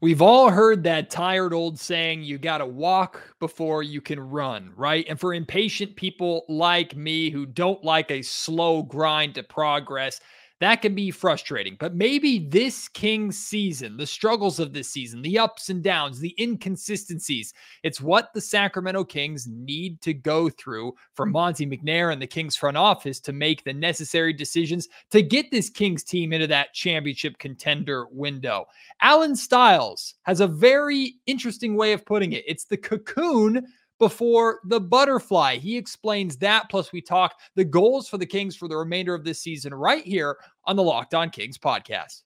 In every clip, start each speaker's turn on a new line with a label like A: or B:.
A: We've all heard that tired old saying, you got to walk before you can run, right? And for impatient people like me who don't like a slow grind to progress, that can be frustrating. But maybe this Kings season, the struggles of this season, the ups and downs, the inconsistencies, it's what the Sacramento Kings need to go through for mm. Monte McNair and the Kings front office to make the necessary decisions to get this Kings team into that championship contender window. Allen Stiles has a very interesting way of putting it. It's the cocoon before the butterfly. He explains that. Plus, we talk the goals for the Kings for the remainder of this season right here on the Locked On Kings podcast.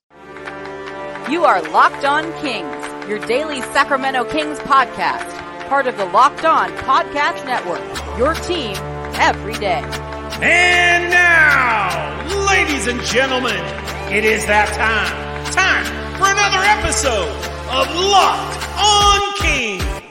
B: You are Locked On Kings, your daily Sacramento Kings podcast, part of the Locked On Podcast Network, your team every day.
C: And now, ladies and gentlemen, it is that time. Time for another episode of Locked On Kings.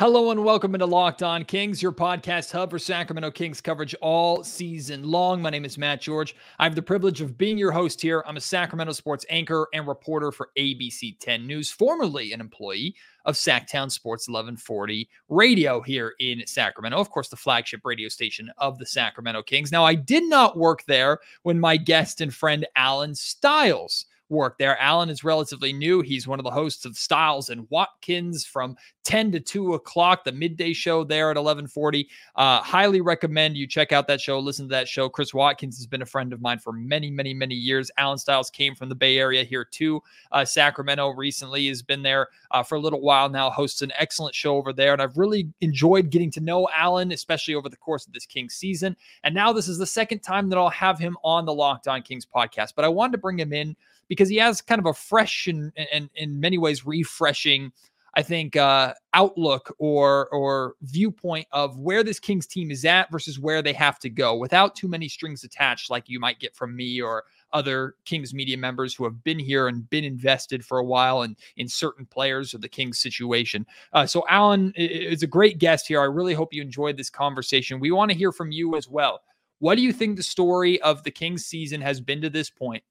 A: Hello and welcome into Locked On Kings, your podcast hub for Sacramento Kings coverage all season long. My name is Matt George. I have the privilege of being your host here. I'm a Sacramento sports anchor and reporter for ABC 10 News, formerly an employee of SacTown Sports 1140 Radio here in Sacramento. Of course, the flagship radio station of the Sacramento Kings. Now, I did not work there when my guest and friend Allen Stiles work there. Allen is relatively new. He's one of the hosts of Stiles and Watkins from 10 to 2 o'clock, the midday show there at 1140. Uh, highly recommend you check out that show, listen to that show. Chris Watkins has been a friend of mine for many, many, many years. Allen Stiles came from the Bay Area here to uh, Sacramento recently, has been there uh, for a little while now, hosts an excellent show over there. And I've really enjoyed getting to know Allen, especially over the course of this Kings season. And now this is the second time that I'll have him on the Locked On Kings podcast. But I wanted to bring him in because he has kind of a fresh and, and in many ways refreshing I think uh, outlook or or viewpoint of where this Kings team is at versus where they have to go without too many strings attached, like you might get from me or other Kings media members who have been here and been invested for a while and in certain players of the Kings situation. Uh, so Allen is a great guest here. I really hope you enjoyed this conversation. We want to hear from you as well. What do you think the story of the Kings season has been to this point?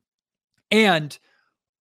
A: And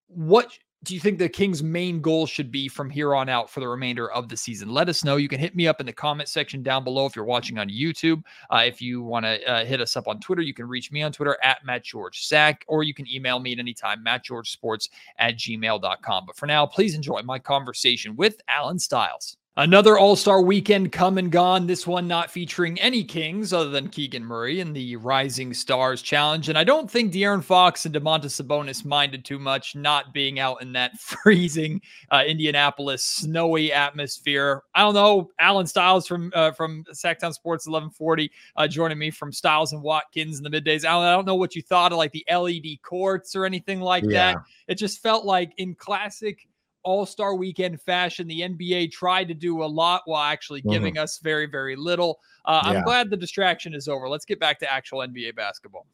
A: what do you think the Kings' main goal should be from here on out for the remainder of the season? Let us know. You can hit me up in the comment section down below if you're watching on YouTube. Uh, if you want to uh, hit us up on Twitter, you can reach me on Twitter at Matt George Sack, or you can email me at any time, mattgeorgesports at gmail.com. But for now, please enjoy my conversation with Allen Stiles. Another All Star weekend come and gone. This one not featuring any Kings other than Keegan Murray in the Rising Stars Challenge. And I don't think De'Aaron Fox and Domantas Sabonis minded too much not being out in that freezing uh, Indianapolis snowy atmosphere. I don't know. Allen Stiles from uh, from SacTown Sports 1140 uh, joining me from Stiles and Watkins in the middays. Allen, I don't know what you thought of like the LED courts or anything like yeah. that. It just felt like in classic all Star weekend fashion. The NBA tried to do a lot while actually mm-hmm. giving mm-hmm. us very, very little. Uh, yeah. I'm glad the distraction is over. Let's get back to actual NBA basketball.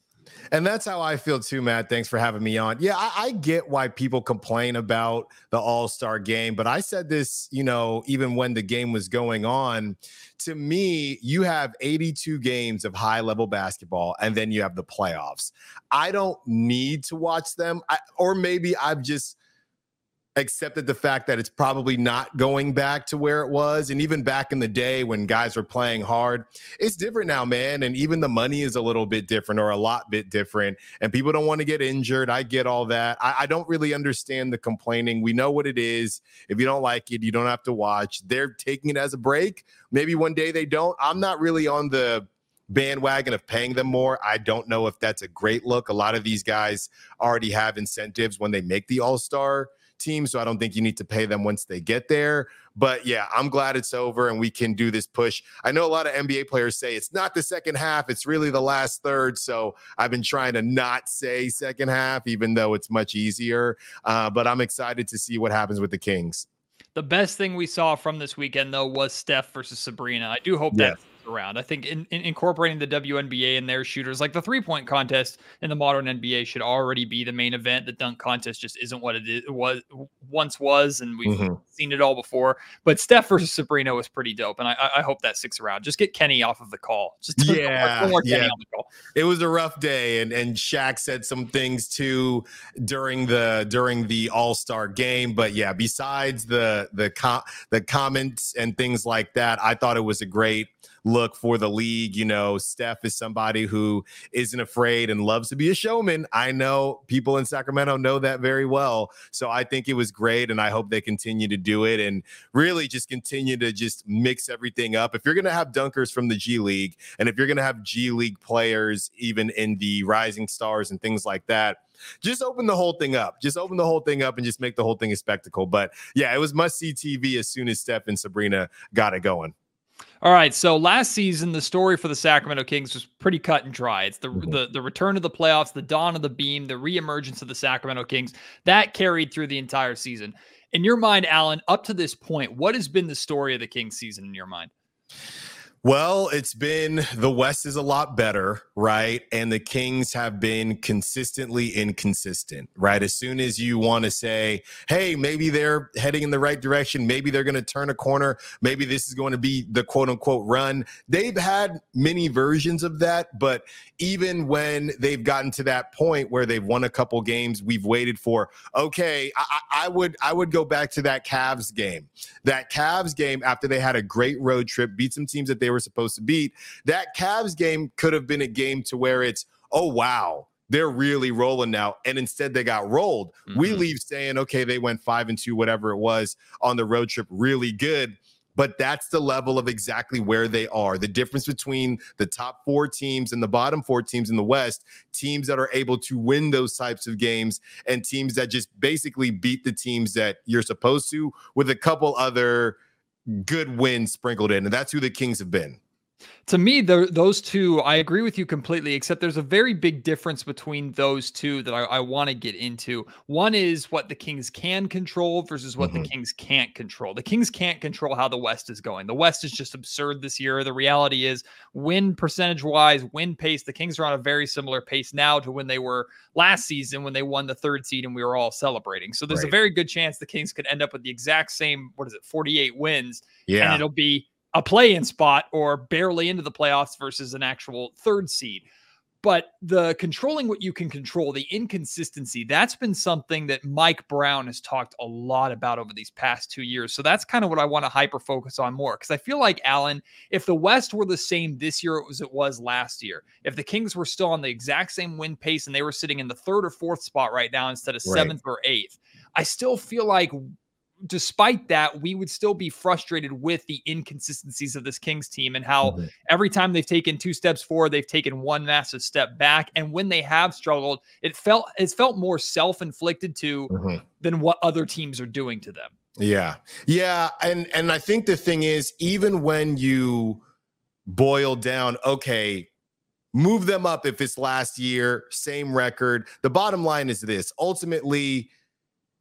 D: And that's how I feel too, Matt. Thanks for having me on. Yeah, I, I get why people complain about the All Star game, but I said this, you know, even when the game was going on. To me, you have 82 games of high level basketball, and then you have the playoffs. I don't need to watch them, I, or maybe I've just accepted the fact that it's probably not going back to where it was. And even back in the day when guys were playing hard, it's different now, man. And even the money is a little bit different or a lot bit different. And people don't want to get injured. I get all that. I, I don't really understand the complaining. We know what it is. If you don't like it, you don't have to watch. They're taking it as a break. Maybe one day they don't. I'm not really on the bandwagon of paying them more. I don't know if that's a great look. A lot of these guys already have incentives when they make the All Star team. So I don't think you need to pay them once they get there. But yeah, I'm glad it's over and we can do this push. I know a lot of NBA players say it's not the second half, it's really the last third. So I've been trying to not say second half, even though it's much easier. Uh, but I'm excited to see what happens with the Kings.
A: The best thing we saw from this weekend, though, was Steph versus Sabrina. I do hope that around. I think in, in incorporating the WNBA and their shooters, like the three point contest in the modern NBA, should already be the main event. The dunk contest just isn't what it, is, it was once was, and we've mm-hmm. seen it all before. But Steph versus Sabrina was pretty dope, and I, I hope that sticks around. Just get Kenny off of the call. Just
D: yeah, yeah. It was a rough day, and and Shaq said some things too during the during the All Star game. But yeah, besides the the com- the comments and things like that, I thought it was a great look for the league. You know, Steph is somebody who isn't afraid and loves to be a showman. I know people in Sacramento know that very well. So I think it was great. And I hope they continue to do it and really just continue to just mix everything up. If you're going to have dunkers from the G League and if you're going to have G League players, even in the Rising Stars and things like that, just open the whole thing up. Just open the whole thing up and just make the whole thing a spectacle. But yeah, it was must see TV as soon as Steph and Sabrina got it going.
A: All right. So last season, the story for the Sacramento Kings was pretty cut and dry. It's the mm-hmm. the, the return of the playoffs, the dawn of the beam, the reemergence of the Sacramento Kings that carried through the entire season. In your mind, Allen, up to this point, what has been the story of the Kings season in your mind?
D: Well, it's been the West is a lot better, right? And the Kings have been consistently inconsistent, right? As soon as you want to say, hey, maybe they're heading in the right direction, maybe they're going to turn a corner, maybe this is going to be the quote unquote run. They've had many versions of that, but even when they've gotten to that point where they've won a couple games, we've waited for, okay, I, I would I would go back to that Cavs game. That Cavs game after they had a great road trip, beat some teams that they were were supposed to beat. That Cavs game could have been a game to where it's, oh, wow, they're really rolling now. And instead they got rolled. Mm-hmm. We leave saying, okay, they went five and two, whatever it was on the road trip, really good. But that's the level of exactly where they are. The difference between the top four teams and the bottom four teams in the West, teams that are able to win those types of games, and teams that just basically beat the teams that you're supposed to, with a couple other good wins sprinkled in, and that's who the Kings have been.
A: To me, the, those two, I agree with you completely, except there's a very big difference between those two that I, I want to get into. One is what the Kings can control versus what mm-hmm. the Kings can't control. The Kings can't control how the West is going. The West is just absurd this year. The reality is, win percentage wise, win pace, the Kings are on a very similar pace now to when they were last season when they won the third seed and we were all celebrating. So there's right. a very good chance the Kings could end up with the exact same, what is it, 48 wins. Yeah. And it'll be a play in spot or barely into the playoffs versus an actual third seed. But the controlling what you can control, the inconsistency, that's been something that Mike Brown has talked a lot about over these past two years. So that's kind of what I want to hyper focus on more. Because I feel like, Allen, if the West were the same this year as it was last year, if the Kings were still on the exact same win pace and they were sitting in the third or fourth spot right now instead of right. seventh or eighth, I still feel like despite that, we would still be frustrated with the inconsistencies of this Kings team and how mm-hmm. every time they've taken two steps forward, they've taken one massive step back. And when they have struggled, it felt it's felt more self-inflicted to mm-hmm. than what other teams are doing to them.
D: Yeah. Yeah. And and I think the thing is, even when you boil down, okay, move them up if it's last year, same record. The bottom line is this ultimately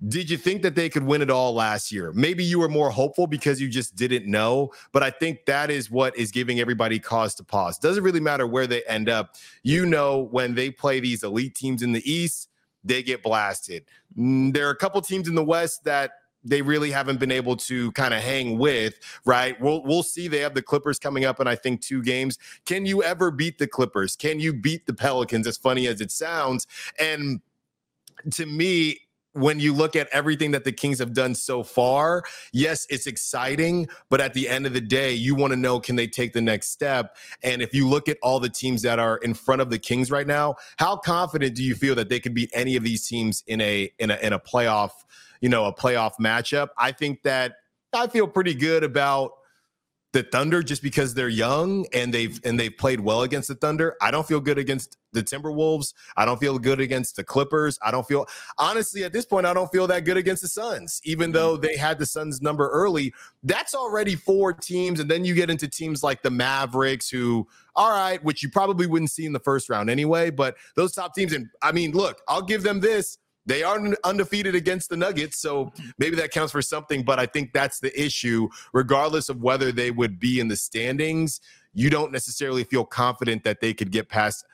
D: did you think that they could win it all last year? Maybe you were more hopeful because you just didn't know, but I think that is what is giving everybody cause to pause. Doesn't really matter where they end up. You know, when they play these elite teams in the East, they get blasted. Mm, there are a couple teams in the West that they really haven't been able to kind of hang with, right? We'll we'll see. They have the Clippers coming up in I think two games. Can you ever beat the Clippers? Can you beat the Pelicans? As funny as it sounds, and to me, when you look at everything that the Kings have done so far, yes, it's exciting, but at the end of the day, you want to know can they take the next step? And if you look at all the teams that are in front of the Kings right now, how confident do you feel that they could beat any of these teams in a in a in a playoff, you know, a playoff matchup? I think that I feel pretty good about the Thunder just because they're young and they've and they've played well against the Thunder. I don't feel good against the Timberwolves. I don't feel good against the Clippers. I don't feel honestly at this point I don't feel that good against the Suns. Even though they had the Suns number early, that's already four teams and then you get into teams like the Mavericks who all right, which you probably wouldn't see in the first round anyway, but those top teams and I mean, look, I'll give them this they are undefeated against the Nuggets, so maybe that counts for something. But I think that's the issue. Regardless of whether they would be in the standings, you don't necessarily feel confident that they could get past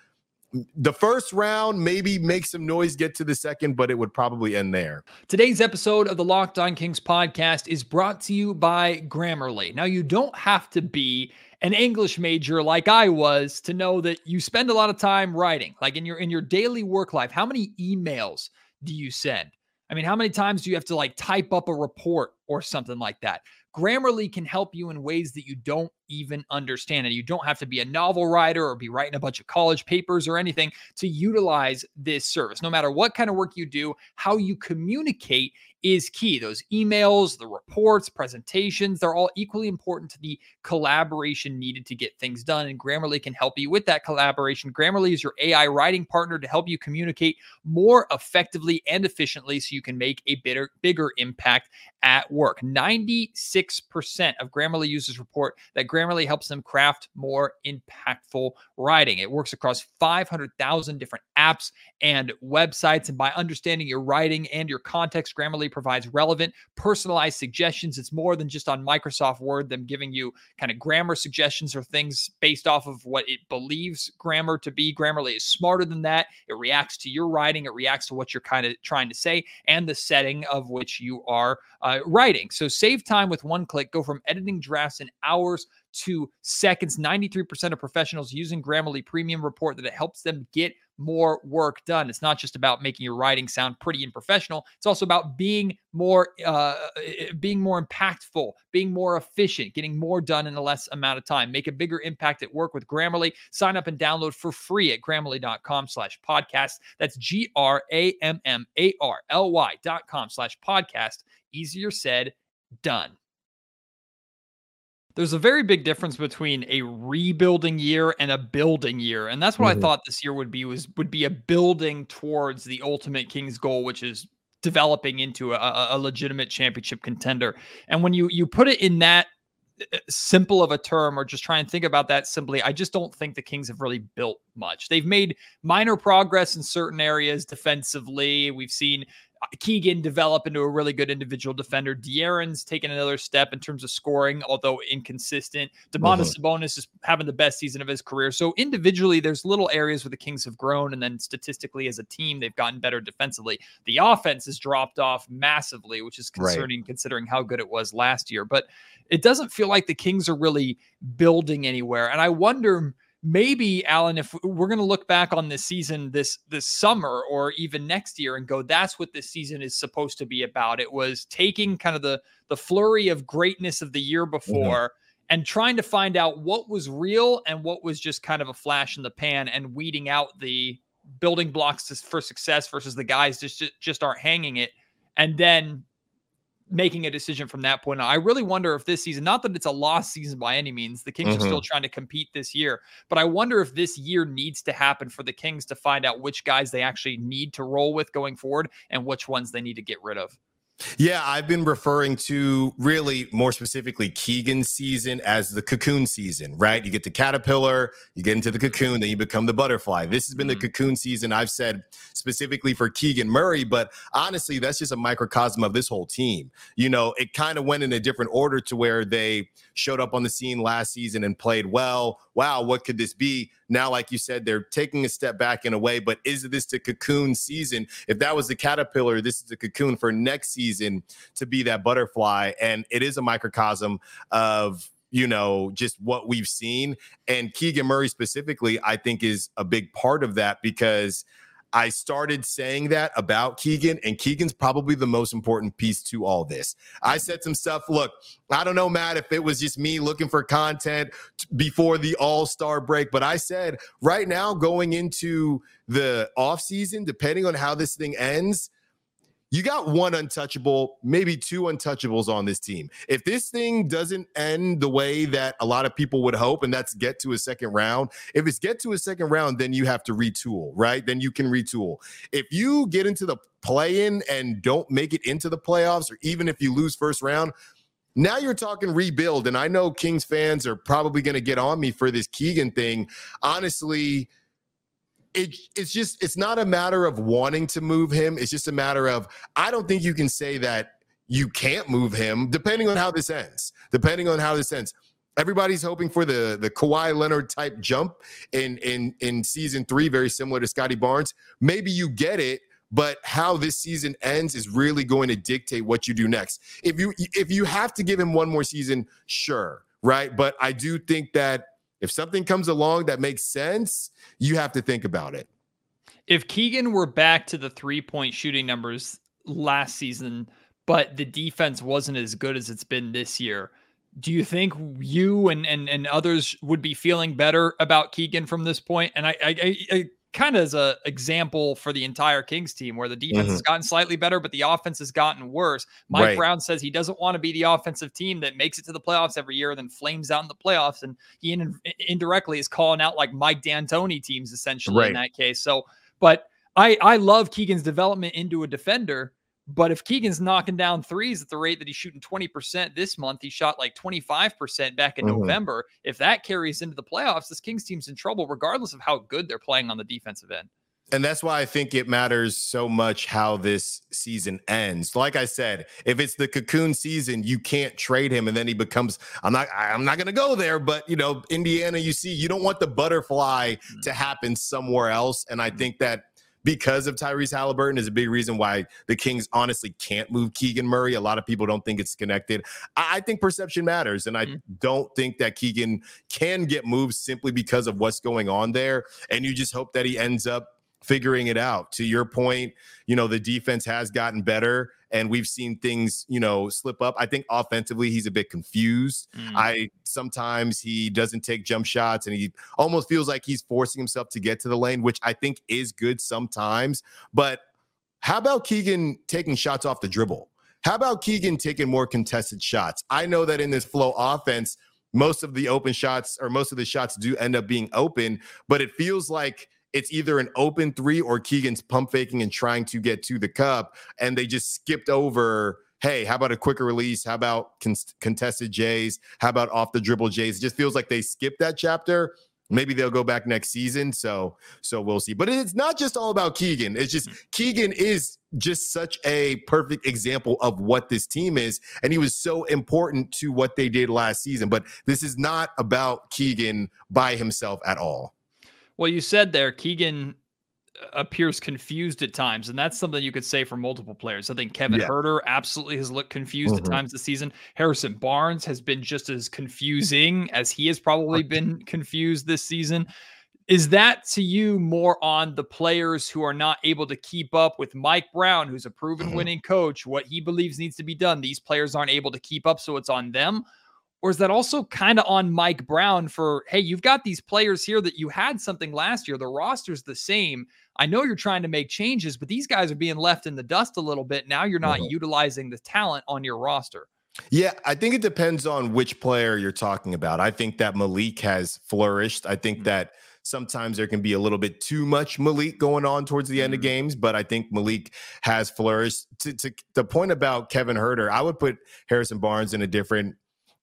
D: the first round, maybe make some noise, get to the second, but it would probably end there.
A: Today's episode of the Locked On Kings podcast is brought to you by Grammarly. Now, you don't have to be an English major like I was to know that you spend a lot of time writing, like in your in your daily work life. How many emails do you send? I mean, how many times do you have to like type up a report or something like that? Grammarly can help you in ways that you don't even understand. And you don't have to be a novel writer or be writing a bunch of college papers or anything to utilize this service. No matter what kind of work you do, how you communicate is key. Those emails, the reports, presentations, they're all equally important to the collaboration needed to get things done. And Grammarly can help you with that collaboration. Grammarly is your AI writing partner to help you communicate more effectively and efficiently so you can make a bigger, bigger impact at work. 96% of Grammarly users report that Grammarly helps them craft more impactful writing. It works across 500,000 different apps and websites. And by understanding your writing and your context, Grammarly provides relevant, personalized suggestions. It's more than just on Microsoft Word, them giving you kind of grammar suggestions or things based off of what it believes grammar to be. Grammarly is smarter than that. It reacts to your writing, it reacts to what you're kind of trying to say and the setting of which you are uh, writing. So save time with one click. Go from editing drafts in hours to seconds. 93% of professionals using Grammarly Premium report that it helps them get more work done. It's not just about making your writing sound pretty and professional. It's also about being more uh, being more impactful, being more efficient, getting more done in a less amount of time. Make a bigger impact at work with Grammarly. Sign up and download for free at grammarly.com slash podcast. That's G-R-A-M-M-A-R-L-Y dot com slash podcast. Easier said, done. There's a very big difference between a rebuilding year and a building year, and that's what mm-hmm. I thought this year would be was would be a building towards the ultimate Kings goal, which is developing into a, a legitimate championship contender. And when you you put it in that uh, simple of a term or just try and think about that simply i just don't think the kings have really built much they've made minor progress in certain areas defensively we've seen Keegan develop into a really good individual defender. De'Aaron's taken another step in terms of scoring, although inconsistent. Domantas mm-hmm. Sabonis is having the best season of his career. So individually, there's little areas where the Kings have grown, and then statistically, as a team, they've gotten better defensively. The offense has dropped off massively, which is concerning right. considering how good it was last year. But it doesn't feel like the Kings are really building anywhere, and I wonder maybe Allen, if we're going to look back on this season this this summer or even next year and go, that's what this season is supposed to be about. It was taking kind of the the flurry of greatness of the year mm-hmm. before. Mm-hmm. And trying to find out what was real and what was just kind of a flash in the pan, and weeding out the building blocks for success versus the guys just just aren't hanging it, and then making a decision from that point on. I really wonder if this season, not that it's a lost season by any means, the Kings mm-hmm. are still mm-hmm. trying to compete this year, but I wonder if this year needs to happen for the Kings to find out which guys they actually need to roll with going forward and which ones they need to get rid of.
D: Yeah, I've been referring to really more specifically Keegan's season as the cocoon season, right? You get the caterpillar, you get into the cocoon, then you become the butterfly. This has been mm-hmm. the cocoon season, I've said specifically for Keegan Murray, but honestly, that's just a microcosm of this whole team. You know, it kind of went in a different order to where they showed up on the scene last season and played well. Wow, what could this be? Now, like you said, they're taking a step back in a way, but is this the cocoon season? If that was the caterpillar, this is the cocoon for next season to be that butterfly. And it is a microcosm of you know, just what we've seen. And Keegan Murray specifically, I think, is a big part of that because I started saying that about Keegan, and Keegan's probably the most important piece to all this. I said some stuff. Look, I don't know, Matt, if it was just me looking for content before the All Star break, but I said right now, going into the offseason, depending on how this thing ends, you got one untouchable, maybe two untouchables on this team. If this thing doesn't end the way that a lot of people would hope, and that's get to a second round, if it's get to a second round, then you have to retool, right? Then you can retool. If you get into the play in and don't make it into the playoffs, or even if you lose first round, now you're talking rebuild. And I know Kings fans are probably going to get on me for this Keegan thing. Honestly, it, it's just it's not a matter of wanting to move him. It's just a matter of I don't think you can say that you can't move him, depending on how this ends. Depending on how this ends. Everybody's hoping for the the Kawhi Leonard type jump in in in season three, very similar to Scottie Barnes. Maybe you get it, but how this season ends is really going to dictate what you do next. If you if you have to give him one more season, sure, right? But I do think that if something comes along that makes sense, you have to think about it.
A: If Keegan were back to the three point shooting numbers last season, but the defense wasn't as good as it's been this year, do you think you and and and others would be feeling better about Keegan from this point? And I, I, I kind of as an example for the entire Kings team, where the defense mm-hmm. has gotten slightly better, but the offense has gotten worse. Mike right. Brown says he doesn't want to be the offensive team that makes it to the playoffs every year, then flames out in the playoffs, and he in, indirectly is calling out like Mike D'Antoni teams essentially right. in that case. So, but I I love Keegan's development into a defender but if Keegan's knocking down threes at the rate that he's shooting 20% this month, he shot like 25% back in mm-hmm. November. If that carries into the playoffs, this Kings team's in trouble, regardless of how good they're playing on the defensive end.
D: And that's why I think it matters so much how this season ends. Like I said, if it's the cocoon season, you can't trade him and then he becomes I'm not I'm not going to go there, but you know, Indiana you see, you don't want the butterfly mm-hmm. to happen somewhere else and I mm-hmm. think that because of Tyrese Halliburton is a big reason why the Kings honestly can't move Keegan Murray. A lot of people don't think it's connected. I, think perception matters, and I mm-hmm. don't think that Keegan can get moved simply because of what's going on there. And you just hope that he ends up figuring it out. To your point, you know, the defense has gotten better and we've seen things, you know, slip up. I think offensively he's a bit confused. Mm. I sometimes he doesn't take jump shots and he almost feels like he's forcing himself to get to the lane, which I think is good sometimes. But how about Keegan taking shots off the dribble? How about Keegan taking more contested shots? I know that in this flow offense, most of the open shots or most of the shots do end up being open, but it feels like it's either an open three or Keegan's pump faking and trying to get to the cup. And they just skipped over, hey, how about a quicker release? How about con- contested Jays? How about off the dribble Jays? It just feels like they skipped that chapter. Maybe they'll go back next season. So, so we'll see. But it's not just all about Keegan. It's just Keegan is just such a perfect example of what this team is. And he was so important to what they did last season. But this is not about Keegan by himself at all.
A: Well, you said there, Keegan uh, appears confused at times, and that's something you could say for multiple players. I think Kevin yeah. Huerter absolutely has looked confused mm-hmm. at times this season. Harrison Barnes has been just as confusing as he has probably been confused this season. Is that to you more on the players who are not able to keep up with Mike Brown, who's a proven mm-hmm. winning coach, what he believes needs to be done? These players aren't able to keep up, so it's on them. Or is that also kind of on Mike Brown for, hey, you've got these players here that you had something last year. The roster's the same. I know you're trying to make changes, but these guys are being left in the dust a little bit. Now you're not mm-hmm. utilizing the talent on your roster.
D: Yeah, I think it depends on which player you're talking about. I think that Malik has flourished. I think mm-hmm. that sometimes there can be a little bit too much Malik going on towards the end of mm-hmm. games, but I think Malik has flourished. To, to the point about Kevin Huerter, I would put Harrison Barnes in a different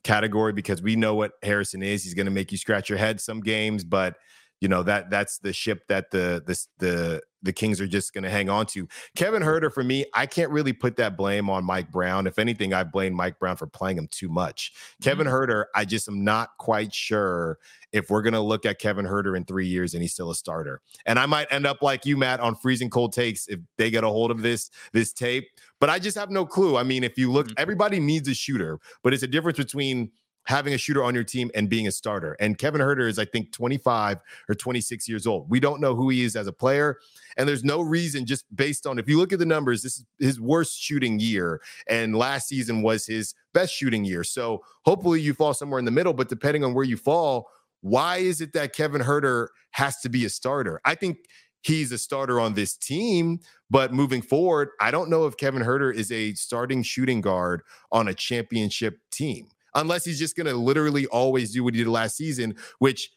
D: category because we know what Harrison is. He's going to make you scratch your head some games, but you know that that's the ship that the the the the Kings are just going to hang on to. Kevin Huerter for me, I can't really put that blame on Mike Brown. If anything, I blame Mike Brown for playing him too much. Mm-hmm. Kevin Huerter, I just am not quite sure if we're going to look at Kevin Huerter in 3 years and he's still a starter. And I might end up like you Matt on freezing cold takes if they get a hold of this this tape but I just have no clue. I mean, if you look, mm-hmm. everybody needs a shooter, but it's a difference between having a shooter on your team and being a starter. And Kevin Huerter is, I think, 25 or 26 years old. We don't know who he is as a player. And there's no reason, just based on if you look at the numbers, this is his worst shooting year. And last season was his best shooting year. So hopefully you fall somewhere in the middle. But depending on where you fall, why is it that Kevin Huerter has to be a starter? I think he's a starter on this team. But moving forward, I don't know if Kevin Huerter is a starting shooting guard on a championship team, unless he's just going to literally always do what he did last season, which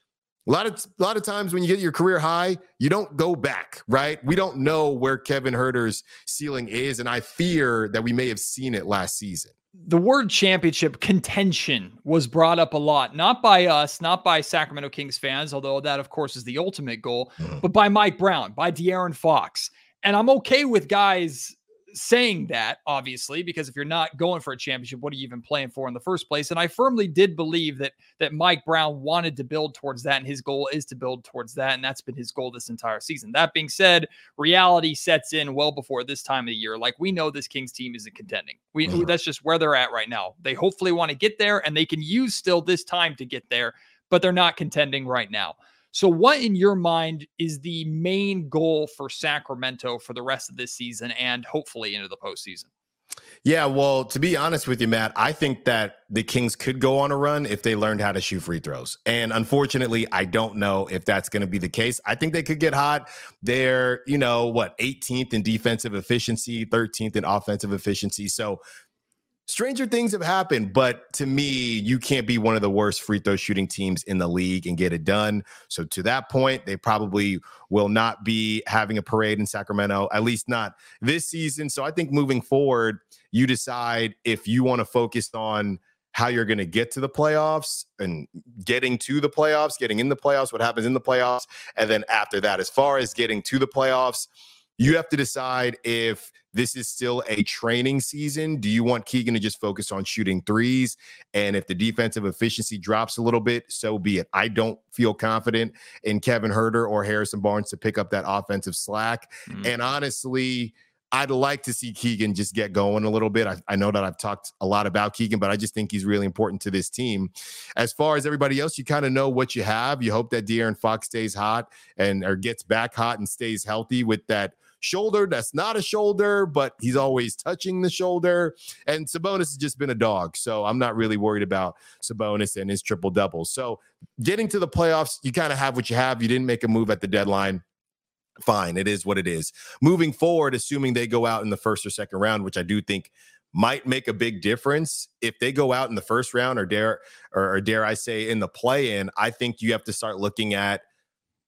D: a lot of a lot of times when you get your career high, you don't go back, right? We don't know where Kevin Huerter's ceiling is, and I fear that we may have seen it last season.
A: the word championship contention was brought up a lot, not by us, not by Sacramento Kings fans, although that, of course, is the ultimate goal, mm-hmm. but by Mike Brown, by De'Aaron Fox. And I'm okay with guys saying that, obviously, because if you're not going for a championship, what are you even playing for in the first place? And I firmly did believe that that Mike Brown wanted to build towards that, and his goal is to build towards that, and that's been his goal this entire season. That being said, reality sets in well before this time of the year. Like we know this Kings team isn't contending. We mm-hmm. that's just where they're at right now. They hopefully want to get there, and they can use still this time to get there, but they're not contending right now. So, what in your mind is the main goal for Sacramento for the rest of this season and hopefully into the postseason?
D: Yeah, well, to be honest with you, Matt, I think that the Kings could go on a run if they learned how to shoot free throws. And unfortunately, I don't know if that's going to be the case. I think they could get hot. They're, you know, what, 18th in defensive efficiency, 13th in offensive efficiency. So stranger things have happened, but to me, you can't be one of the worst free throw shooting teams in the league and get it done. So to that point, they probably will not be having a parade in Sacramento, at least not this season. So I think moving forward, you decide if you want to focus on how you're going to get to the playoffs and getting to the playoffs, getting in the playoffs, what happens in the playoffs. And then after that, as far as getting to the playoffs, you have to decide if this is still a training season. Do you want Keegan to just focus on shooting threes? And if the defensive efficiency drops a little bit, so be it. I don't feel confident in Kevin Huerter or Harrison Barnes to pick up that offensive slack. Mm-hmm. And honestly, I'd like to see Keegan just get going a little bit. I, I, know that I've talked a lot about Keegan, but I just think he's really important to this team. As far as everybody else, you kind of know what you have. You hope that De'Aaron Fox stays hot and or gets back hot and stays healthy with that shoulder that's not a shoulder, but he's always touching the shoulder. And Sabonis has just been a dog. So I'm not really worried about Sabonis and his triple doubles. So getting to the playoffs, you kind of have what you have. You didn't make a move at the deadline. Fine, it is what it is. Moving forward, assuming they go out in the first or second round, which I do think might make a big difference if they go out in the first round or dare or, or dare I say in the play in I think you have to start looking at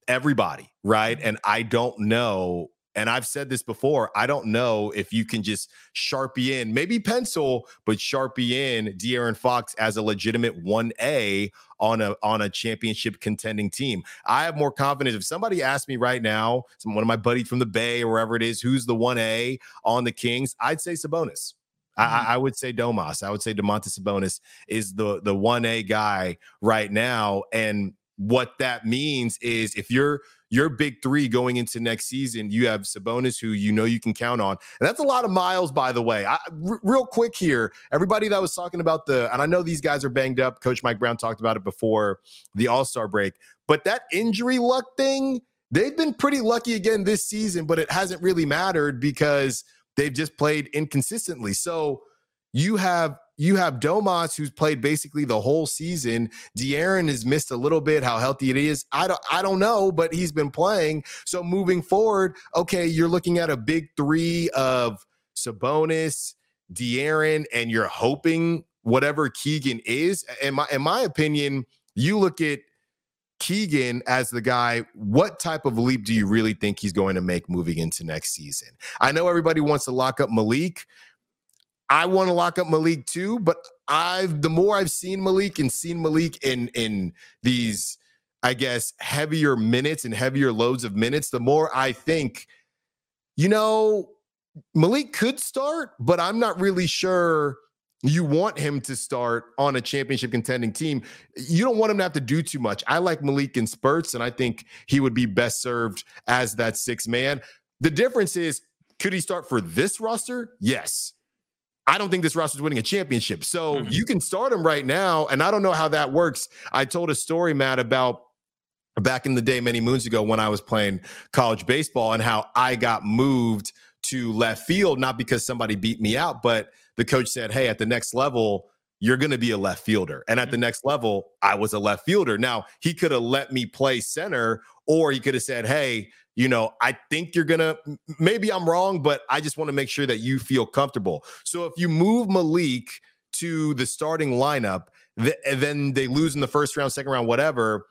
D: everybody right mm-hmm. and I don't know and I've said this before, I don't know if you can just sharpie in, maybe pencil, but sharpie in De'Aaron Fox as a legitimate 1A on a on a championship contending team. I have more confidence. If somebody asked me right now, some, one of my buddies from the Bay or wherever it is, who's the 1A on the Kings, I'd say Sabonis. I, mm-hmm. I, would say Domas. I would say Domantas Sabonis is the the one A guy right now, and what that means is if you're your big three going into next season, you have Sabonis, who you know you can count on. And that's a lot of miles, by the way. I, r- real quick here, everybody that was talking about the, and I know these guys are banged up. Coach Mike Brown talked about it before the All Star break, but that injury luck thing, they've been pretty lucky again this season, but it hasn't really mattered because they've just played inconsistently. So you have you have Domas, who's played basically the whole season. De'Aaron has missed a little bit. How healthy it is, I don't, I don't know, but he's been playing. So moving forward, okay, you're looking at a big three of Sabonis, De'Aaron, and you're hoping whatever Keegan is. In my, in my opinion, you look at Keegan as the guy, what type of leap do you really think he's going to make moving into next season? I know everybody wants to lock up Malik, I want to lock up Malik too, but I've the more I've seen Malik and seen Malik in in these, I guess, heavier minutes and heavier loads of minutes, the more I think, you know, Malik could start, but I'm not really sure you want him to start on a championship contending team. You don't want him to have to do too much. I like Malik in spurts, and I think he would be best served as that six man. The difference is, could he start for this roster? Yes. I don't think this roster is winning a championship. So mm-hmm. you can start him right now. And I don't know how that works. I told a story, Matt, about back in the day, many moons ago, when I was playing college baseball and how I got moved to left field, not because somebody beat me out, but the coach said, Hey, at the next level, you're going to be a left fielder. And at the mm-hmm. next level, I was a left fielder. Now, he could have let me play center, or he could have said, Hey, you know, I think you're gonna maybe I'm wrong, but I just want to make sure that you feel comfortable. So if you move Malik to the starting lineup, th- and then they lose in the first round, second round, whatever,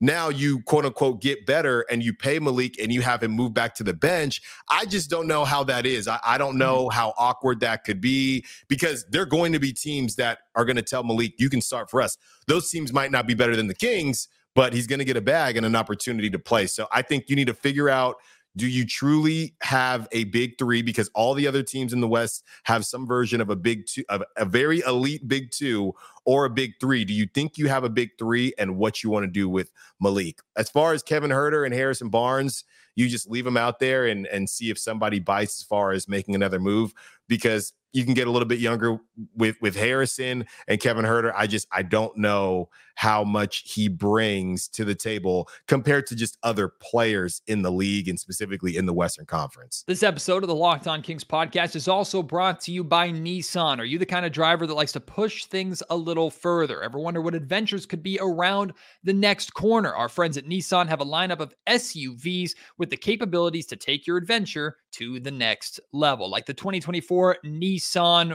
D: now you quote unquote get better and you pay Malik and you have him move back to the bench. I just don't know how that is. I, I don't mm-hmm. know how awkward that could be because there are going to be teams that are going to tell Malik, you can start for us. Those teams might not be better than the Kings, but he's going to get a bag and an opportunity to play. So I think you need to figure out do you truly have a big three? Because all the other teams in the West have some version of a big two, of a very elite big two or a big three. Do you think you have a big three and what you want to do with Malik? As far as Kevin Huerter and Harrison Barnes, you just leave them out there and, and see if somebody bites as far as making another move because you can get a little bit younger with with Harrison and Kevin Huerter. I just I don't know how much he brings to the table compared to just other players in the league and specifically in the Western Conference.
A: This episode of the Locked On Kings podcast is also brought to you by Nissan. Are you the kind of driver that likes to push things a little further? Ever wonder what adventures could be around the next corner? Our friends at Nissan have a lineup of SUVs with the capabilities to take your adventure to the next level, like the 2024 Nissan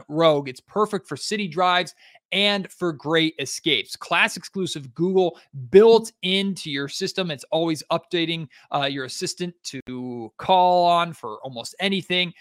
A: Rogue. It's perfect for city drives and for great escapes. Class exclusive Google built into your system. It's always updating uh, your assistant to call on for almost anything.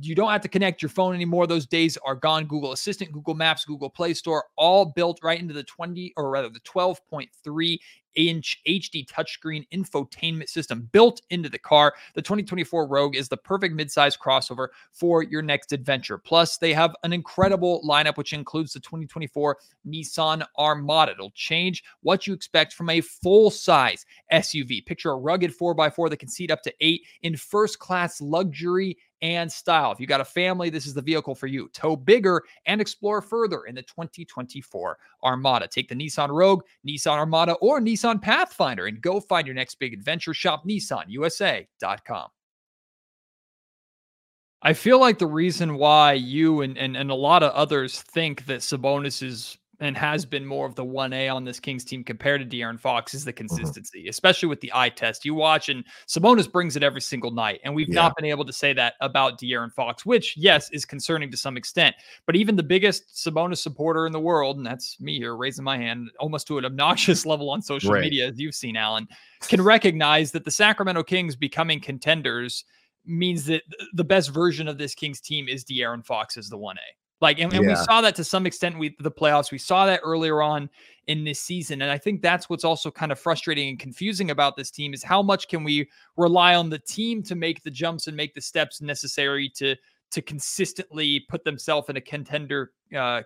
A: You don't have to connect your phone anymore. Those days are gone. Google Assistant, Google Maps, Google Play Store, all built right into the 20 or rather the 12.3 inch HD touchscreen infotainment system built into the car. The 2024 Rogue is the perfect midsize crossover for your next adventure. Plus, they have an incredible lineup, which includes the 2024 Nissan Armada. It'll change what you expect from a full size SUV. Picture a rugged 4x4 that can seat up to eight in first class luxury and style. If you got a family, this is the vehicle for you. Tow bigger and explore further in the 2024 Armada. Take the Nissan Rogue, Nissan Armada, or Nissan Pathfinder and go find your next big adventure. Shop NissanUSA.com. I feel like the reason why you and, and, and a lot of others think that Sabonis is and has been more of the 1A on this Kings team compared to De'Aaron Fox is the mm-hmm. consistency, especially with the eye test. You watch and Sabonis brings it every single night. And we've yeah. not been able to say that about De'Aaron Fox, which, yes, is concerning to some extent. But even the biggest Sabonis supporter in the world, and that's me here raising my hand almost to an obnoxious level on social right. media, as you've seen, Allen, can recognize that the Sacramento Kings becoming contenders means that the best version of this Kings team is De'Aaron Fox as the 1A. Like, and, and yeah. we saw that to some extent with the playoffs. We saw that earlier on in this season. And I think that's what's also kind of frustrating and confusing about this team is how much can we rely on the team to make the jumps and make the steps necessary to to consistently put themselves in a contender uh,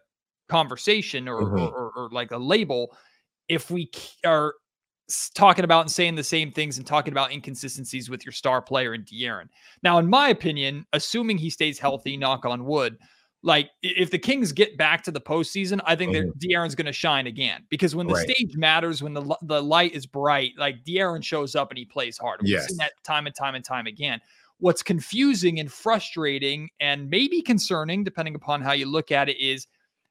A: conversation or, mm-hmm. or, or, or like a label if we are talking about and saying the same things and talking about inconsistencies with your star player in De'Aaron. Now, in my opinion, assuming he stays healthy, knock on wood, like if the Kings get back to the postseason, I think mm-hmm. that De'Aaron's going to shine again because when the right. stage matters, when the the light is bright, like De'Aaron shows up and he plays hard. We've yes. seen that time and time and time again. What's confusing and frustrating and maybe concerning, depending upon how you look at it, is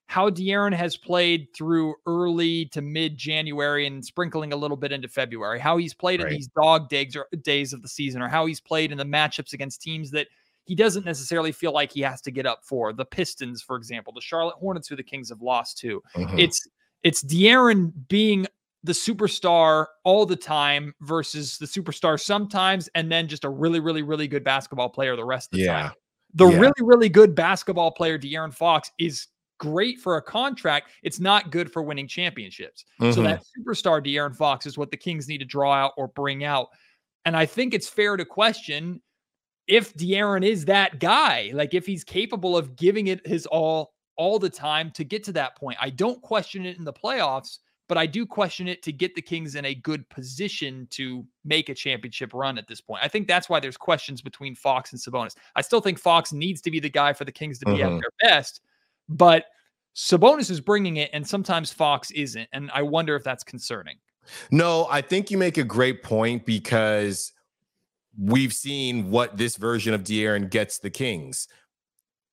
A: how De'Aaron has played through early to mid January and sprinkling a little bit into February. How he's played right. in these dog days or days of the season, or how he's played in the matchups against teams that – he doesn't necessarily feel like he has to get up for the Pistons, for example, the Charlotte Hornets, who the Kings have lost to. Mm-hmm. It's it's De'Aaron being the superstar all the time versus the superstar sometimes, and then just a really, really, really good basketball player the rest of the yeah. time. The yeah. really, really good basketball player, De'Aaron Fox, is great for a contract. It's not good for winning championships. Mm-hmm. So that superstar De'Aaron Fox is what the Kings need to draw out or bring out. And I think it's fair to question if De'Aaron is that guy, like if he's capable of giving it his all all the time to get to that point. I don't question it in the playoffs, but I do question it to get the Kings in a good position to make a championship run at this point. I think that's why there's questions between Fox and Sabonis. I still think Fox needs to be the guy for the Kings to be mm-hmm. at their best, but Sabonis is bringing it, and sometimes Fox isn't. And I wonder if that's concerning.
D: No, I think you make a great point because we've seen what this version of De'Aaron gets the Kings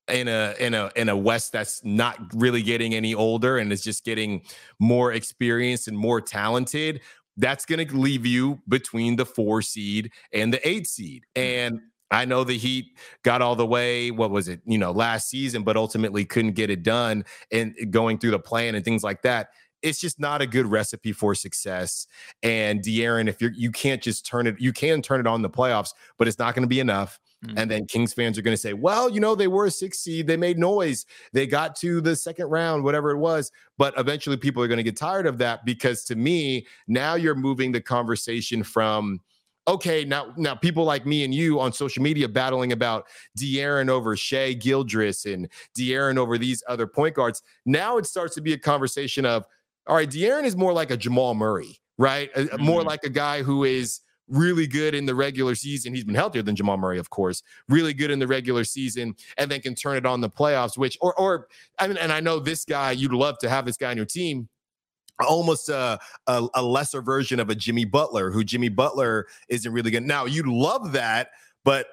D: in a in a in a West that's not really getting any older and is just getting more experienced and more talented. That's going to leave you between the four seed and the eight seed. Mm. And I know the Heat got all the way, what was it, you know, last season, but ultimately couldn't get it done and going through the plan and things like that it's just not a good recipe for success. And De'Aaron, if you're you can't just turn it, you can turn it on the playoffs, but it's not going to be enough. Mm-hmm. And then Kings fans are going to say, well, you know, they were a six seed, they made noise, they got to the second round, whatever it was. But eventually people are going to get tired of that because to me, now you're moving the conversation from okay, now now people like me and you on social media battling about De'Aaron over Shai Gilgeous and De'Aaron over these other point guards. Now it starts to be a conversation of, all right, De'Aaron is more like a Jamal Murray, right? Uh, uh, mm-hmm. More like a guy who is really good in the regular season. He's been healthier than Jamal Murray, of course. Really good in the regular season, and then can turn it on the playoffs. Which, or, or I mean, and I know this guy. You'd love to have this guy on your team almost a, a, a, lesser version of a Jimmy Butler, who Jimmy Butler isn't really good. Now, you love that, but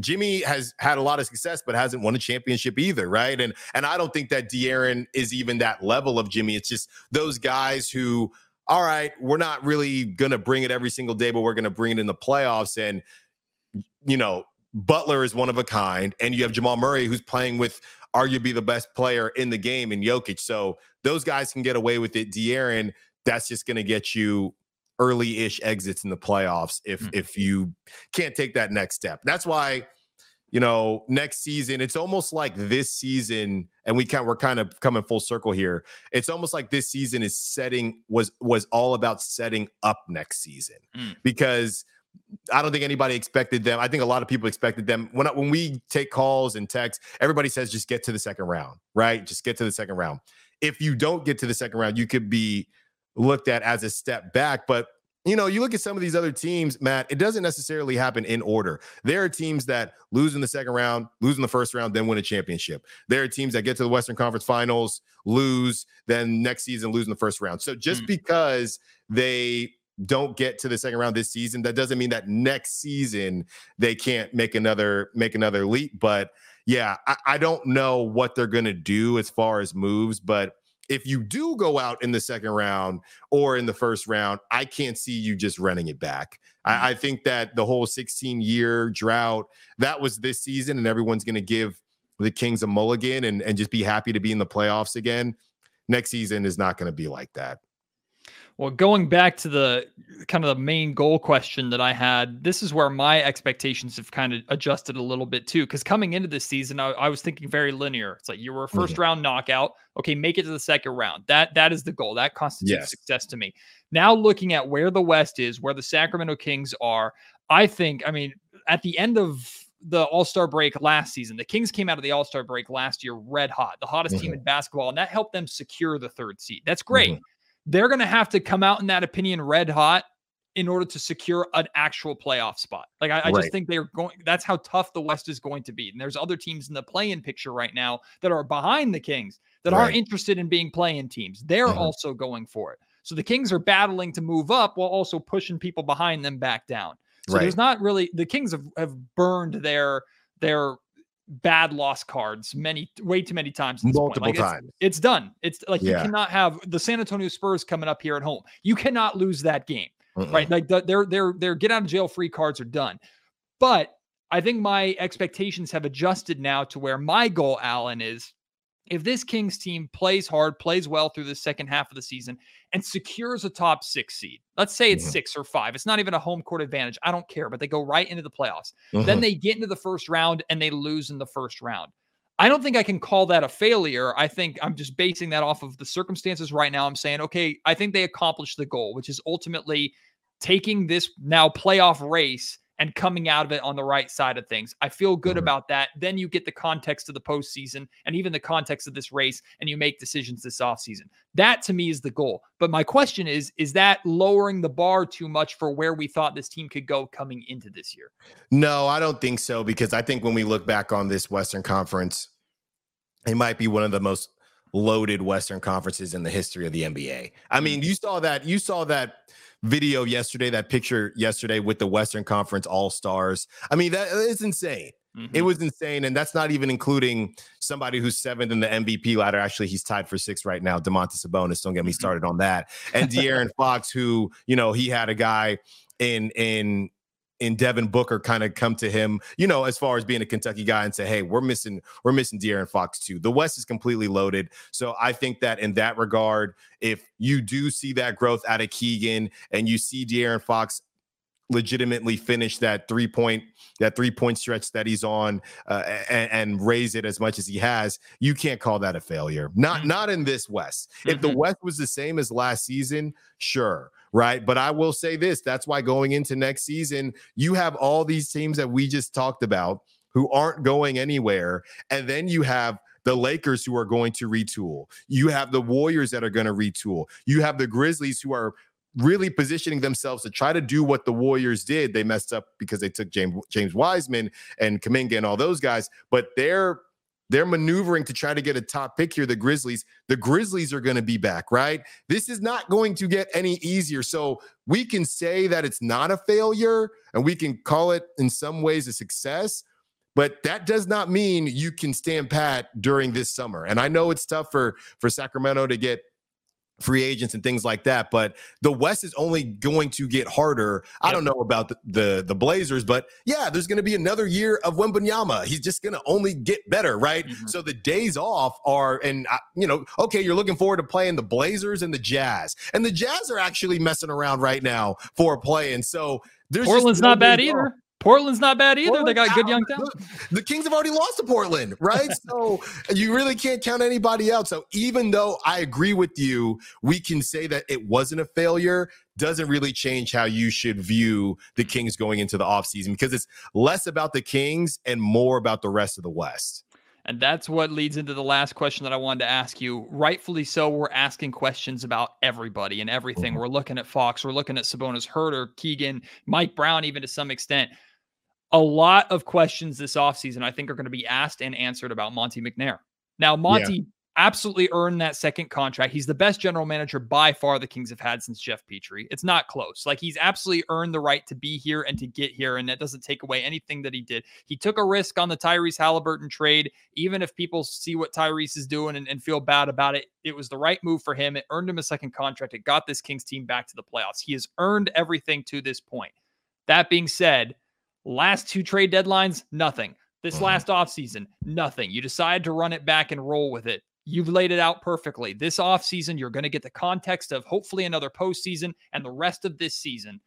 D: Jimmy has had a lot of success, but hasn't won a championship either, right? And and I don't think that De'Aaron is even that level of Jimmy. It's just those guys who, all right, we're not really gonna bring it every single day, but we're gonna bring it in the playoffs. And you know, Butler is one of a kind, and you have Jamal Murray who's playing with arguably the best player in the game in Jokic. So those guys can get away with it. De'Aaron, that's just to get you early-ish exits in the playoffs if mm-hmm. if you can't take that next step. That's why you know next season it's almost like this season and we can we're kind of coming full circle here. It's almost like this season is setting was was all about setting up next season mm. because I don't think anybody expected them. I think a lot of people expected them. When when we take calls and texts, everybody says just get to the second round, right? Just get to the second round. If you don't get to the second round, you could be looked at as a step back. But you know, you look at some of these other teams, Matt, it doesn't necessarily happen in order. There are teams that lose in the second round, lose in the first round, then win a championship. There are teams that get to the Western Conference Finals, lose, then next season lose in the first round. So just mm. because they don't get to the second round this season, that doesn't mean that next season they can't make another make another leap. But yeah, I, I don't know what they're gonna do as far as moves, but if you do go out in the second round or in the first round, I can't see you just running it back. I, mm. I think that the whole 16 year drought that was this season, and everyone's going to give the Kings a mulligan and, and just be happy to be in the playoffs again. Next season is not going to be like that.
A: Well, going back to the kind of the main goal question that I had, this is where my expectations have kind of adjusted a little bit too. Because coming into this season, I, I, was thinking very linear. It's like you were a 1st mm-hmm. round knockout. Okay, make it to the second round. That that is the goal. That constitutes yes. success to me. Now looking at where the West is, where the Sacramento Kings are, I think. I mean, at the end of the All Star break last season. The Kings came out of the All Star break last year red hot, the hottest mm-hmm. team in basketball, and that helped them secure the third seed. That's great. Mm-hmm they're going to have to come out in that opinion red hot in order to secure an actual playoff spot. Like I, I right. just think they're going. That's how tough the West is going to be. And there's other teams in the play-in picture right now that are behind the Kings that right. are interested in being play-in teams. They're mm-hmm. also going for it. So the Kings are battling to move up while also pushing people behind them back down. So right. there's not really the Kings have, have burned their their bad loss cards many way too many times
D: multiple
A: like
D: times.
A: it's, it's, done. It's like yeah. you cannot have the san antonio spurs coming up here at home. You cannot lose that game uh-uh. right? Like the, their their their get out of jail free cards are done. But i think my expectations have adjusted now to where my goal Allen is if this Kings team plays hard, plays well through the second half of the season, and secures a top six seed, let's say it's mm-hmm. six or five, it's not even a home court advantage. I don't care, but they go right into the playoffs. Mm-hmm. Then they get into the first round and they lose in the first round. I don't think I can call that a failure. I think I'm just basing that off of the circumstances right now. I'm saying, okay, I think they accomplished the goal, which is ultimately taking this now playoff race and coming out of it on the right side of things. I feel good mm-hmm. about that. Then you get the context of the postseason and even the context of this race, and you make decisions this offseason. That to me is the goal. But my question is is that lowering the bar too much for where we thought this team could go coming into this year?
D: No, I don't think so, because I think when we look back on this Western Conference, it might be one of the most loaded Western conferences in the history of the NBA. I mean, mm-hmm. you saw that, you saw that video yesterday, that picture yesterday with the Western Conference All Stars. I mean, that is insane. Mm-hmm. It was insane. And that's not even including somebody who's seventh in the MVP ladder. Actually, he's tied for six right now, Domantas Sabonis. Don't get me mm-hmm. started on that. And De'Aaron Fox, who, you know, he had a guy in in in Devin Booker kind of come to him, you know, as far as being a Kentucky guy and say, hey, we're missing, we're missing De'Aaron Fox too. The West is completely loaded. So I think that in that regard, if you do see that growth out of Keegan and you see De'Aaron Fox legitimately finish that three point that three point stretch that he's on uh, and, and, raise it as much as he has you can't call that a failure not mm-hmm. not in this west mm-hmm. if the mm-hmm. west was the same as last season sure right? But I will say this that's why going into next season, you have all these teams that we just talked about who aren't going anywhere. And then you have the Lakers who are going to retool. You have the Warriors that are going to retool. You have the Grizzlies who are really positioning themselves to try to do what the Warriors did. They messed up because they took James James Wiseman and Kuminga and all those guys, but they're they're maneuvering to try to get a top pick here. The Grizzlies, the Grizzlies are going to be back, right? This is not going to get any easier. So we can say that it's not a failure and we can call it in some ways a success, but that does not mean you can stand pat during this summer. And I know it's tough for for Sacramento to get free agents and things like that. But the West is only going to get harder. I don't know about the, the, the Blazers, but yeah, there's going to be another year of Wembanyama. He's just going to only get better, right? Mm-hmm. So the days off are, and you know, okay, you're looking forward to playing the Blazers and the Jazz, and the Jazz are actually messing around right now for a play, and so
A: there's Portland's not bad either. Portland's not bad either. Portland, they got good young talent.
D: The Kings have already lost to Portland, right? so you really can't count anybody out. So even though I agree with you, we can say that it wasn't a failure. Doesn't really change how you should view the Kings going into the offseason because it's less about the Kings and more about the rest of the West.
A: And that's what leads into the last question that I wanted to ask you. Rightfully so, we're asking questions about everybody and everything. Mm-hmm. We're looking at Fox, we're looking at Sabonis, Huerter, Keegan, Mike Brown, even to some extent a lot of questions this offseason, I think, are going to be asked and answered about Monte McNair. Now, Monte yeah. absolutely earned that second contract. He's the best general manager by far the Kings have had since Geoff Petrie. It's not close. Like, he's absolutely earned the right to be here and to get here, and that doesn't take away anything that he did. He took a risk on the Tyrese Halliburton trade. Even if people see what Tyrese is doing and, and feel bad about it, it was the right move for him. It earned him a second contract. It got this Kings team back to the playoffs. He has earned everything to this point. That being said, Last two trade deadlines, nothing. This mm-hmm. last offseason, nothing. You decide to run it back and roll with it. You've laid it out perfectly. This offseason, you're going to get the context of hopefully another postseason and the rest of this season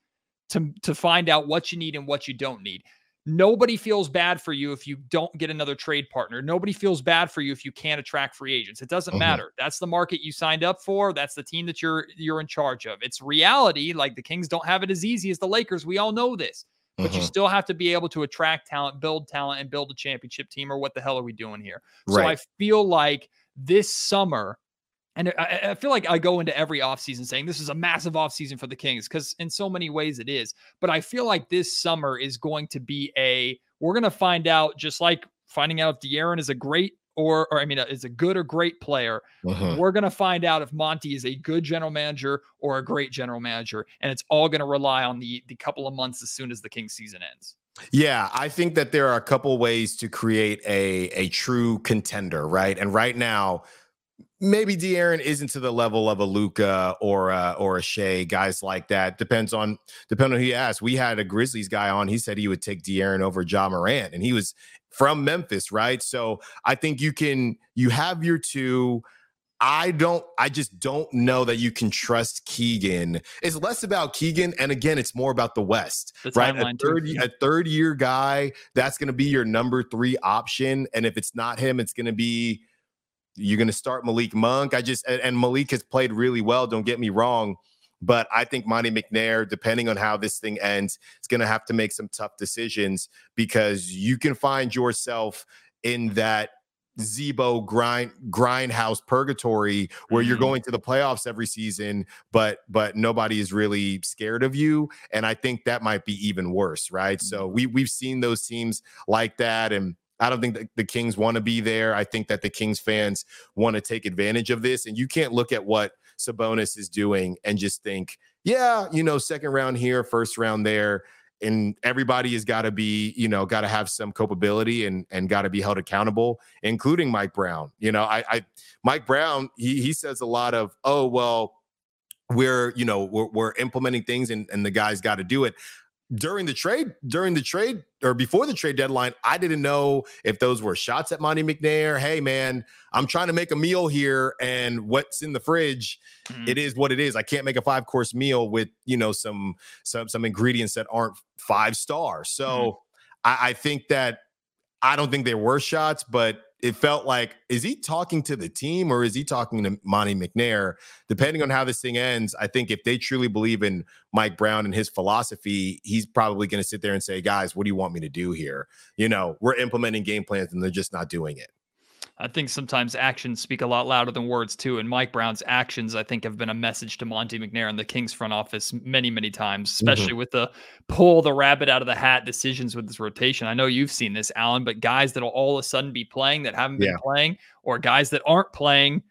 A: to, to find out what you need and what you don't need. Nobody feels bad for you if you don't get another trade partner. Nobody feels bad for you if you can't attract free agents. It doesn't mm-hmm. matter. That's the market you signed up for. That's the team that you're you're in charge of. It's reality. Like the Kings don't have it as easy as the Lakers. We all know this but you mm-hmm. still have to be able to attract talent, build talent, and build a championship team. Or what the hell are we doing here? Right. So I feel like this summer, and I, I, feel like I go into every offseason saying this is a massive offseason for the Kings because in so many ways it is. But I feel like this summer is going to be a we're going to find out just like finding out if De'Aaron is a great or, or I mean, is a good or great player. Uh-huh. We're going to find out if Monte is a good general manager or a great general manager, and it's all going to rely on the the couple of months as soon as the King season ends.
D: Yeah, I think that there are a couple ways to create a a true contender, right? And right now, maybe De'Aaron isn't to the level of a Luka or a, or a Shai, guys like that. Depends on depending on who you ask. We had a Grizzlies guy on. He said he would take De'Aaron over Ja Morant, and he was from Memphis, right? So I think you can you have your two. I don't, I just don't know that you can trust Keegan. It's less about Keegan. And again, it's more about the West, the right? A third, too. a third year guy, that's going to be your number three option. And if it's not him, it's going to be, you're going to start Malik Monk. I just, and Malik has played really well. Don't get me wrong. But I think Monte McNair, depending on how this thing ends, is going to have to make some tough decisions because you can find yourself in that Z-Bo grind grindhouse purgatory where mm-hmm. you're going to the playoffs every season, but but nobody is really scared of you. And I think that might be even worse, right? Mm-hmm. So we we've seen those teams like that, and I don't think the, the Kings want to be there. I think that the Kings fans want to take advantage of this, and you can't look at what Sabonis is doing and just think, yeah, you know, second round here, first round there. And everybody has got to be, you know, got to have some culpability and and got to be held accountable, including Mike Brown. You know, I, I Mike Brown, he he says a lot of, oh well, we're you know we're, we're implementing things and, and the guys got to do it during the trade, during the trade or before the trade deadline, I didn't know if those were shots at Monte McNair. Hey, man, I'm trying to make a meal here, and what's in the fridge, mm-hmm. it is what it is. I can't make a five course meal with you know some some some ingredients that aren't five stars. So mm-hmm. I, I think that I don't think there were shots, but it felt like is he talking to the team or is he talking to Monte McNair? Depending on how this thing ends, I think if they truly believe in Mike Brown and his philosophy, he's probably going to sit there and say, "Guys, what do you want me to do here?" You know, we're implementing game plans and they're just not doing it.
A: I think sometimes actions speak a lot louder than words too. And Mike Brown's actions, I think, have been a message to Monte McNair and the Kings front office many, many times, mm-hmm. especially mm-hmm. with the pull the rabbit out of the hat decisions with this rotation. I know you've seen this, Allen, but guys that'll all of a sudden be playing that haven't been yeah. playing, or guys that aren't playing,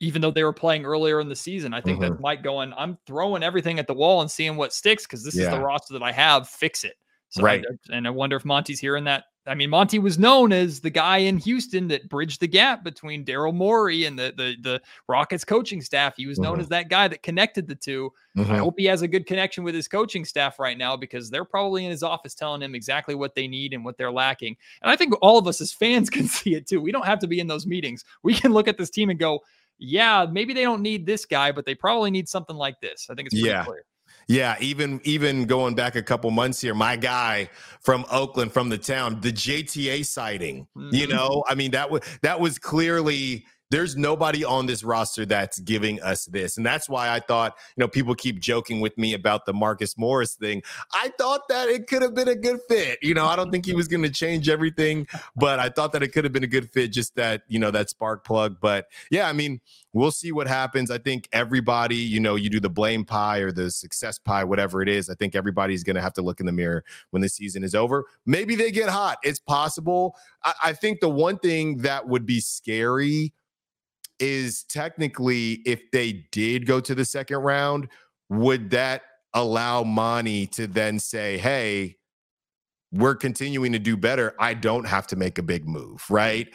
A: even though they were playing earlier in the season. I think mm-hmm. that Mike going, I'm throwing everything at the wall and seeing what sticks because this yeah. is the roster that I have. Fix it. So right. I, and I wonder if Monte's hearing that I mean, Monte was known as the guy in Houston that bridged the gap between Daryl Morey and the, the the Rockets coaching staff. He was known mm-hmm. as that guy that connected the 2 mm-hmm. I hope he has a good connection with his coaching staff right now because they're probably in his office telling him exactly what they need and what they're lacking. And I think all of us as fans can see it too. We don't have to be in those meetings. We can look at this team and go, yeah, maybe they don't need this guy, but they probably need something like this. I think it's yeah. clear.
D: Yeah, even even going back a couple months here, my guy from Oakland, from the town, the JTA sighting. Mm-hmm. You know, I mean that was that was clearly there's nobody on this roster that's giving us this. And that's why I thought, you know, people keep joking with me about the Marcus Morris thing. I thought that it could have been a good fit. You know, I don't think he was going to change everything, but I thought that it could have been a good fit, just that, you know, that spark plug. But yeah, I mean, we'll see what happens. I think everybody, you know, you do the blame pie or the success pie, whatever it is. I think everybody's going to have to look in the mirror when the season is over. Maybe they get hot. It's possible. I, I think the one thing that would be scary is technically if they did go to the second round, would that allow Monte to then say, hey, we're continuing to do better. I don't have to make a big move, right?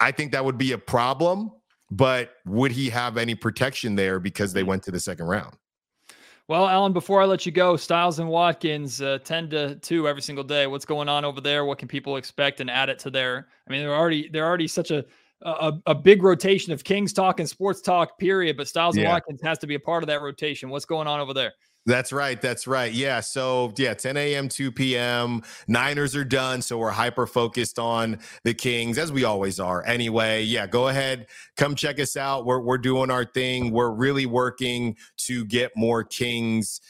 D: I think that would be a problem, but would he have any protection there because they went to the second round?
A: Well, Allen, before I let you go, Stiles and Watkins, uh, 10 to 2 every single day. What's going on over there? What can people expect and add it to their I mean, they're already they're already such a a, a big rotation of Kings talk and sports talk, period. But Stiles yeah. and Watkins has to be a part of that rotation. What's going on over there?
D: That's right. That's right. Yeah. So, yeah, 10 a.m., 2 p.m. Niners are done. So, we're hyper focused on the Kings, as we always are. Anyway, yeah, go ahead. Come check us out. We're, we're doing our thing. We're really working to get more Kings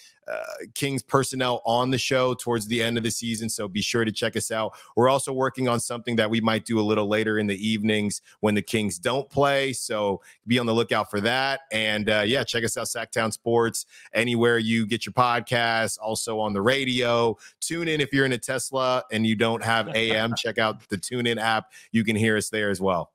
D: Kings personnel on the show towards the end of the season. So be sure to check us out. We're also working on something that we might do a little later in the evenings when the Kings don't play. So be on the lookout for that. And uh, yeah, check us out, SacTown Sports, anywhere you get your podcasts, also on the radio. Tune in if you're in a Tesla and you don't have AM, check out the TuneIn app. You can hear us there as well.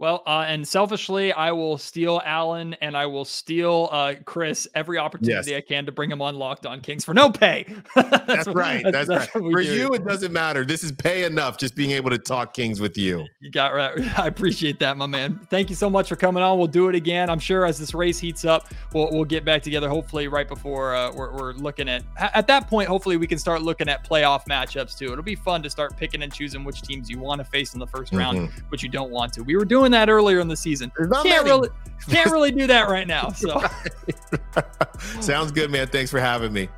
A: Well, uh, and selfishly, I will steal Allen and I will steal uh, Chris every opportunity yes. I can to bring him on Locked On Kings for no pay.
D: that's, that's what, right. That's, that's, right. For do. you, it doesn't matter. This is pay enough just being able to talk Kings with you.
A: You got right. I appreciate that, my man. Thank you so much for coming on. We'll do it again. I'm sure as this race heats up, we'll, we'll get back together. Hopefully, right before uh, we're, we're looking at at that point. Hopefully, we can start looking at playoff matchups too. It'll be fun to start picking and choosing which teams you want to face in the 1st mm-hmm. round, which you don't want to. We were doing that earlier in the season. Can't many. really can't really do that right now. So
D: sounds good, man. Thanks for having me.